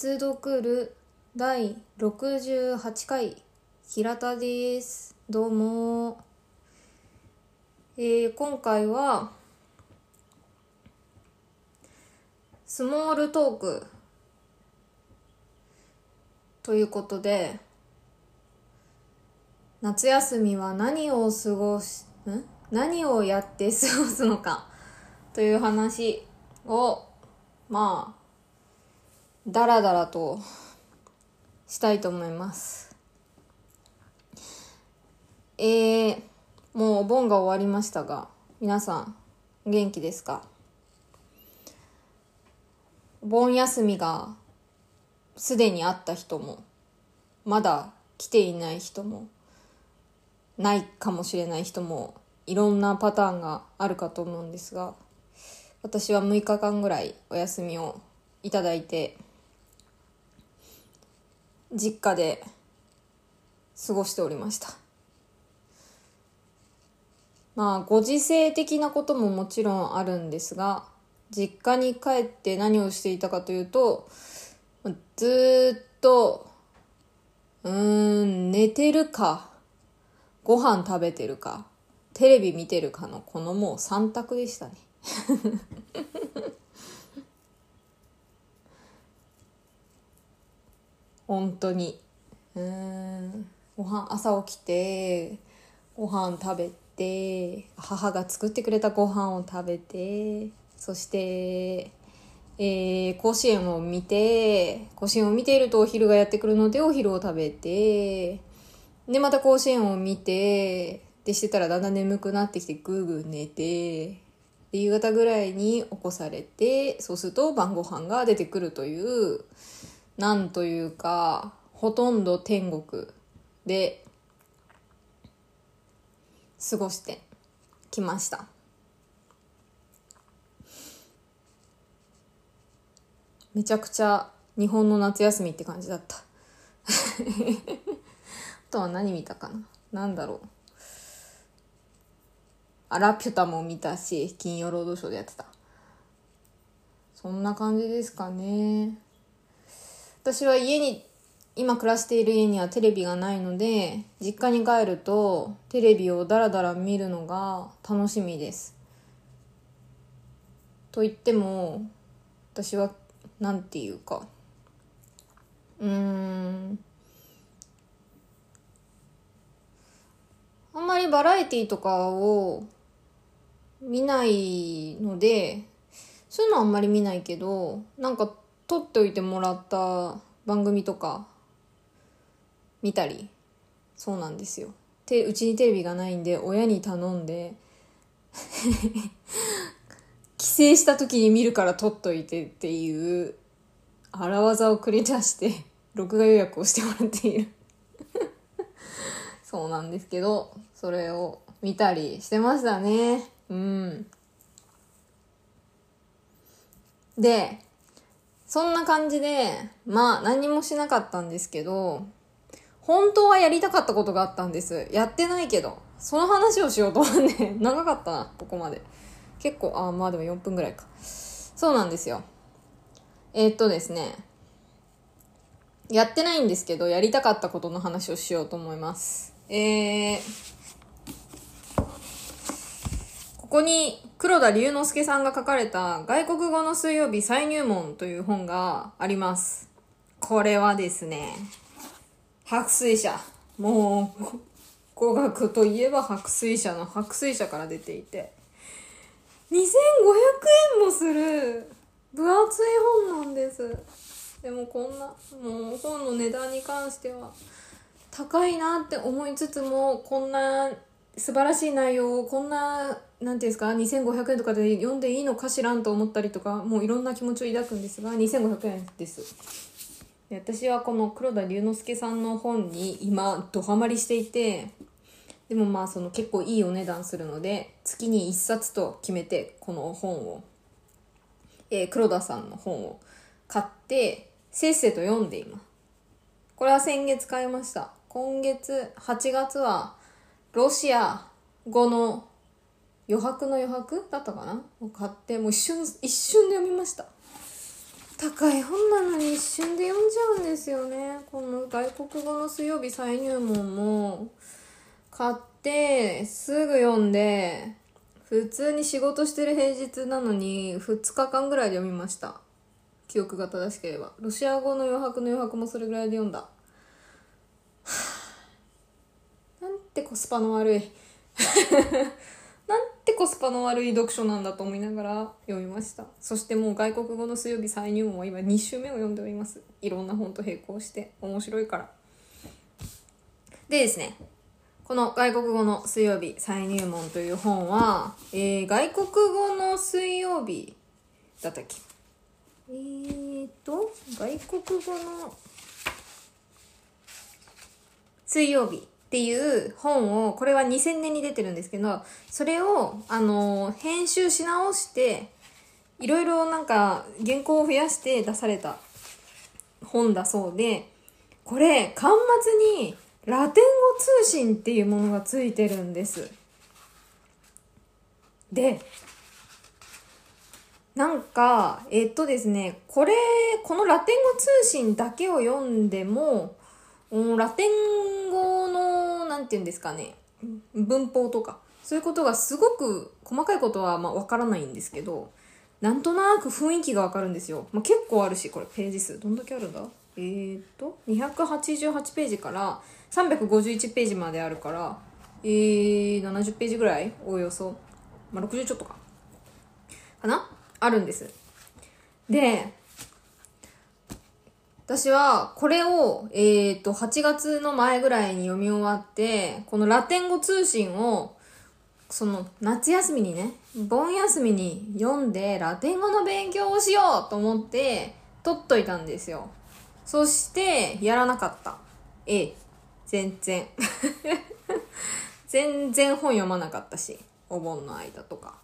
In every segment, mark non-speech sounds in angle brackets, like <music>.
鉄読る第68回平田です。どうも。えー、今回はスモールトーク。ということで夏休みは何を過ごしん？何をやって過ごすのか。という話をまあだらだらとしたいと思います。えー、もうお盆が終わりましたが皆さん元気ですか？お盆休みがすでにあった人もまだ来ていない人もないかもしれない人もいろんなパターンがあるかと思うんですが私は6日間ぐらいお休みをいただいて実家で過ごしておりました。まあご時世的なことももちろんあるんですが実家に帰って何をしていたかというとずっとうーん寝てるかご飯食べてるかテレビ見てるかのこのもう3択でしたね。<laughs> 本当に。うん。ご飯朝起きてご飯食べて母が作ってくれたご飯を食べてそしてえー、甲子園を見て甲子園を見ているとお昼がやってくるのでお昼を食べてでまた甲子園を見てでしてたらだんだん眠くなってきてぐーぐー寝てで夕方ぐらいに起こされてそうすると晩ご飯が出てくるというなんというかほとんど天国で過ごしてきました。めちゃくちゃ日本の夏休みって感じだった。<laughs> あとは何見たかな。なんだろう。あラピュタも見たし金曜ロードショーでやってた。そんな感じですかね。私は家に今暮らしている家にはテレビがないので実家に帰るとテレビをダラダラ見るのが楽しみです。と言っても私はなんていうか。うーん。あんまりバラエティとかを見ないのでそういうのはあんまり見ないけどなんか撮っておいてもらった番組とか見たりそうなんですよ。てうちにテレビがないんで親に頼んで <laughs> 帰省した時に見るから撮っといてっていう荒技を繰り出して録画予約をしてもらっている。<laughs> そうなんですけどそれを見たりしてましたね。うん。でそんな感じでまあ何もしなかったんですけど本当はやりたかったことがあったんです。やってないけどその話をしようと思って <laughs> 長かったなここまで。結構あまあでも4分ぐらいか。そうなんですよ。えー、っとですね。やってないんですけどやりたかったことの話をしようと思います。えー、ここに黒田龍之介さんが書かれた外国語の水曜日再入門という本があります。これはですね白水社。もう語学といえば白水社の白水社から出ていて。2500円もする。分厚い本なんです。でもこんなもう本の値段に関しては高いなって思いつつもこんな素晴らしい内容をこんななんていうんですか2500円とかで読んでいいのかしらんと思ったりとかもういろんな気持ちを抱くんですが2500円です。で私はこの黒田龍之介さんの本に今ドハマりしていてでもまあその結構いいお値段するので月に1冊と決めてこの本を、えー、黒田さんの本を買ってせっせと読んでいます。これは先月買いました。今月8月はロシア語の余白の余白だったかな？を買ってもう一瞬一瞬で読みました。高い本なのに一瞬で読んじゃうんですよね。この外国語の水曜日再入門も買ってすぐ読んで普通に仕事してる平日なのに2日間ぐらいで読みました。記憶が正しければ。ロシア語の余白の余白もそれぐらいで読んだはあなんてコスパの悪い。<laughs> なんてコスパの悪い読書なんだと思いながら読みました。そしてもう外国語の水曜日再入門は今2週目を読んでおります。いろんな本と並行して面白いから。でですねこの外国語の水曜日再入門という本は、えー、外国語の水曜日だったっけ？えーと、外国語の水曜日。っていう本を、これは2000年に出てるんですけど、それを、あの、編集し直して、いろいろなんか原稿を増やして出された本だそうで、これ、端末にラテン語通信っていうものがついてるんです。で、なんか、えっとですね、これ、このラテン語通信だけを読んでも、ラテン語の、なんて言うんですかね、文法とか、そういうことがすごく細かいことはまあわからないんですけど、なんとなく雰囲気がわかるんですよ。まあ、結構あるし、これページ数。どんだけあるんだ？えー、っと、288ページから351ページまであるから、えー、70ページぐらい？おおよそ。まあ、60ちょっとか。かな？あるんです。で、私はこれを、えっ、ー、と、8月の前ぐらいに読み終わって、このラテン語通信を、その夏休みにね、盆休みに読んでラテン語の勉強をしようと思って取っといたんですよ。そして、やらなかった。ええ。全然。<laughs> 全然本読まなかったし、お盆の間とか。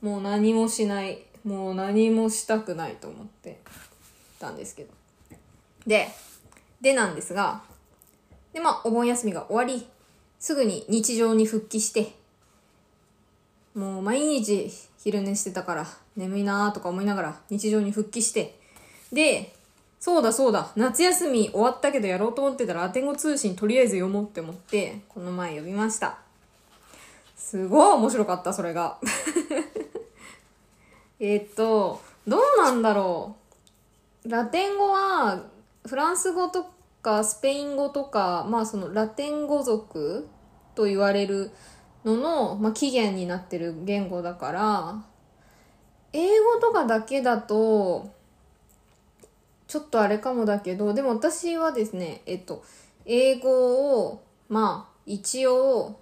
もう何もしない。もう何もしたくないと思ってたんですけど。で、でなんですが、で、まあ、お盆休みが終わり、すぐに日常に復帰して、もう毎日昼寝してたから眠いなーとか思いながら日常に復帰して、で、そうだそうだ。夏休み終わったけどやろうと思ってたら、アテン語通信とりあえず読もうって思って、この前読みました。すごい面白かった、それが。<laughs> えっと、どうなんだろう。ラテン語は、フランス語とかスペイン語とか、まあそのラテン語族と言われるのの、まあ、起源になってる言語だから、英語とかだけだと、ちょっとあれかもだけど、でも私はですね、えっと、英語を、まあ、一応、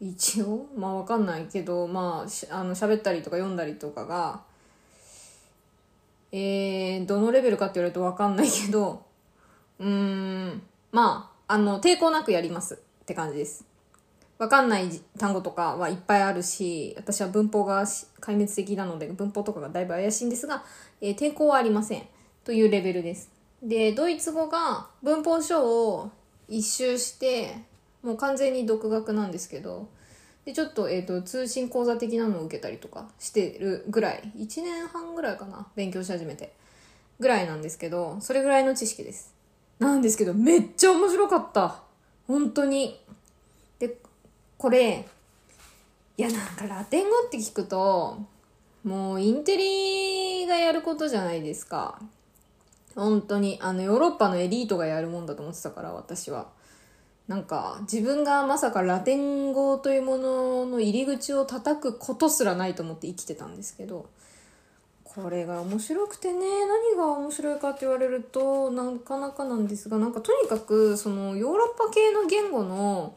一応？まあわかんないけど、まあ、あの、喋ったりとか読んだりとかが、えー、どのレベルかって言われるとわかんないけど、うーん、まあ、あの、抵抗なくやりますって感じです。わかんない単語とかはいっぱいあるし、私は文法が壊滅的なので、文法とかがだいぶ怪しいんですが、えー、抵抗はありません。というレベルです。で、ドイツ語が文法書を一周して、もう完全に独学なんですけど、で、ちょっと、えっ、ー、と、通信講座的なのを受けたりとかしてるぐらい、1年半ぐらいかな、勉強し始めて。ぐらいなんですけど、それぐらいの知識です。なんですけど、めっちゃ面白かった。本当に。で、これ、いやなんかラテン語って聞くと、もうインテリがやることじゃないですか。本当に、あの、ヨーロッパのエリートがやるもんだと思ってたから、私は。なんか、自分がまさかラテン語というものの入り口を叩くことすらないと思って生きてたんですけど、これが面白くてね、何が面白いかって言われるとなかなかなんですが、なんかとにかく、そのヨーロッパ系の言語の、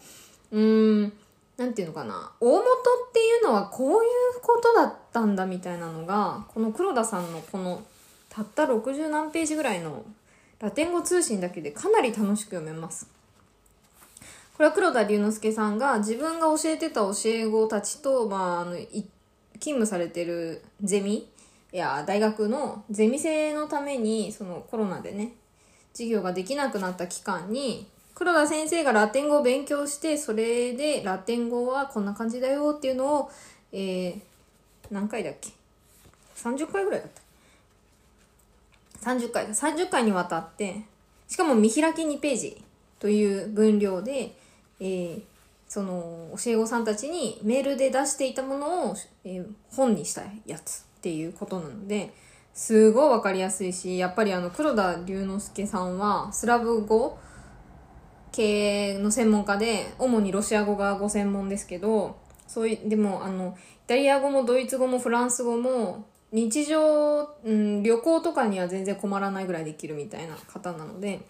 うーん、なんていうのかな、大元っていうのはこういうことだったんだみたいなのが、この黒田さんのこのたった60何ページぐらいのラテン語通信だけでかなり楽しく読めます。これは黒田龍之介さんが自分が教えてた教え子たちと、まあ、あの、勤務されてるゼミいや、大学のゼミ生のために、そのコロナでね、授業ができなくなった期間に、黒田先生がラテン語を勉強して、それでラテン語はこんな感じだよっていうのを、えー、何回だっけ ?30 回ぐらいだった。30回、30回にわたって、しかも見開き2ページという分量で、えー、その教え子さんたちにメールで出していたものを、えー、本にしたやつっていうことなので、すごいわかりやすいし、やっぱりあの黒田龍之介さんはスラブ語系の専門家で、主にロシア語がご専門ですけど、そうい、でもあの、イタリア語もドイツ語もフランス語も日常、うん、旅行とかには全然困らないぐらいできるみたいな方なので、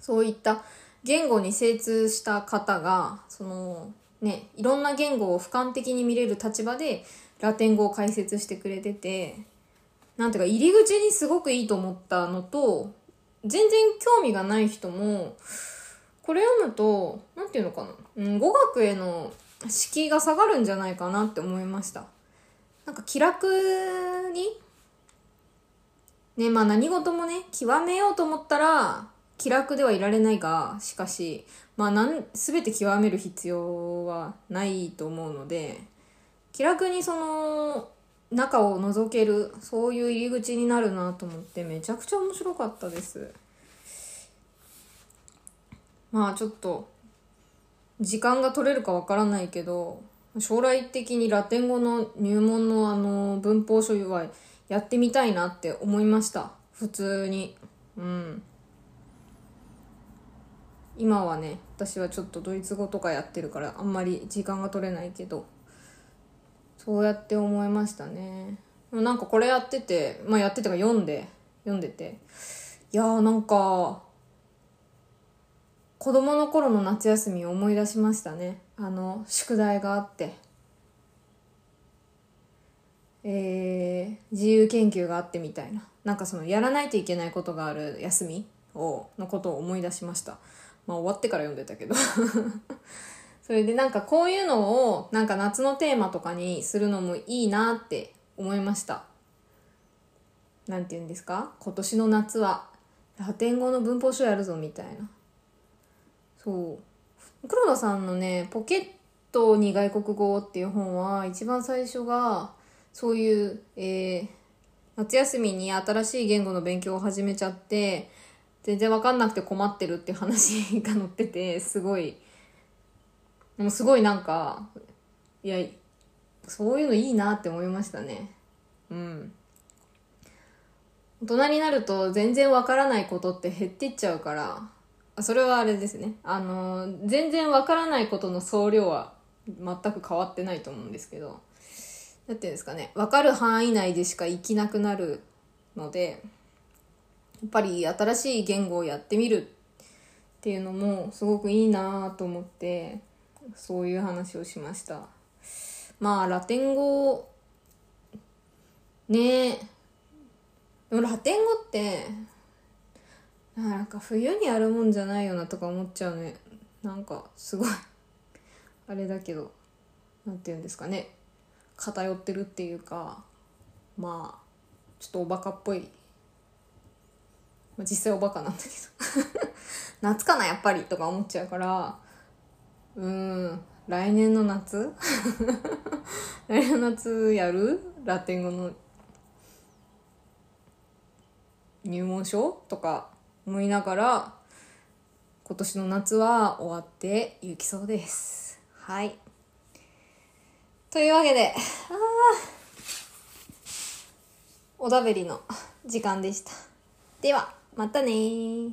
そういった言語に精通した方が、その、ね、いろんな言語を俯瞰的に見れる立場で、ラテン語を解説してくれてて、なんていうか、入り口にすごくいいと思ったのと、全然興味がない人も、これ読むと、なんていうのかな、うん、語学への敷居が下がるんじゃないかなって思いました。なんか気楽に、ね、まあ何事もね、極めようと思ったら、気楽ではいられないが、しかし、まあなん、すべて極める必要はないと思うので、気楽にその、中を覗ける、そういう入り口になるなと思って、めちゃくちゃ面白かったです。まあちょっと、時間が取れるかわからないけど、将来的にラテン語の入門のあの文法書はやってみたいなって思いました。普通に。うん。今はね私はちょっとドイツ語とかやってるからあんまり時間が取れないけどそうやって思いましたね。なんかこれやっててまあやっててか読んで読んでて。いやーなんか子供の頃の夏休みを思い出しましたね。あの宿題があって。えー、自由研究があってみたいな。なんかそのやらないといけないことがある休みをのことを思い出しました。まあ終わってから読んでたけど <laughs> それでなんかこういうのをなんか夏のテーマとかにするのもいいなって思いました。なんて言うんですか？今年の夏はラテン語の文法書やるぞみたいな。そう。黒田さんのね、ポケットに外国語っていう本は一番最初がそういう、えー、夏休みに新しい言語の勉強を始めちゃって、全然わかんなくて困ってるっていう話が載ってて、すごい、でもすごいなんか、いや、そういうのいいなって思いましたね。うん。大人になると全然わからないことって減っていっちゃうから、それはあれですね。あの、全然わからないことの総量は全く変わってないと思うんですけど、なんていうんですかね、わかる範囲内でしか生きなくなるので、っぱり新しい言語をやってみるっていうのもすごくいいなと思ってそういう話をしました。まあラテン語ねでもラテン語ってなんか冬にやるもんじゃないよなとか思っちゃうね。なんかすごいあれだけど何て言うんですかね。偏ってるっていうかまあちょっとおバカっぽいまあ、実際おバカなんだけど。<laughs> 夏かなやっぱりとか思っちゃうから。うん。来年の夏？<laughs> 来年の夏やる？ラテン語の。入門書？とか思いながら今年の夏は終わっていきそうです。はい。というわけであおだべりの時間でした。では。またね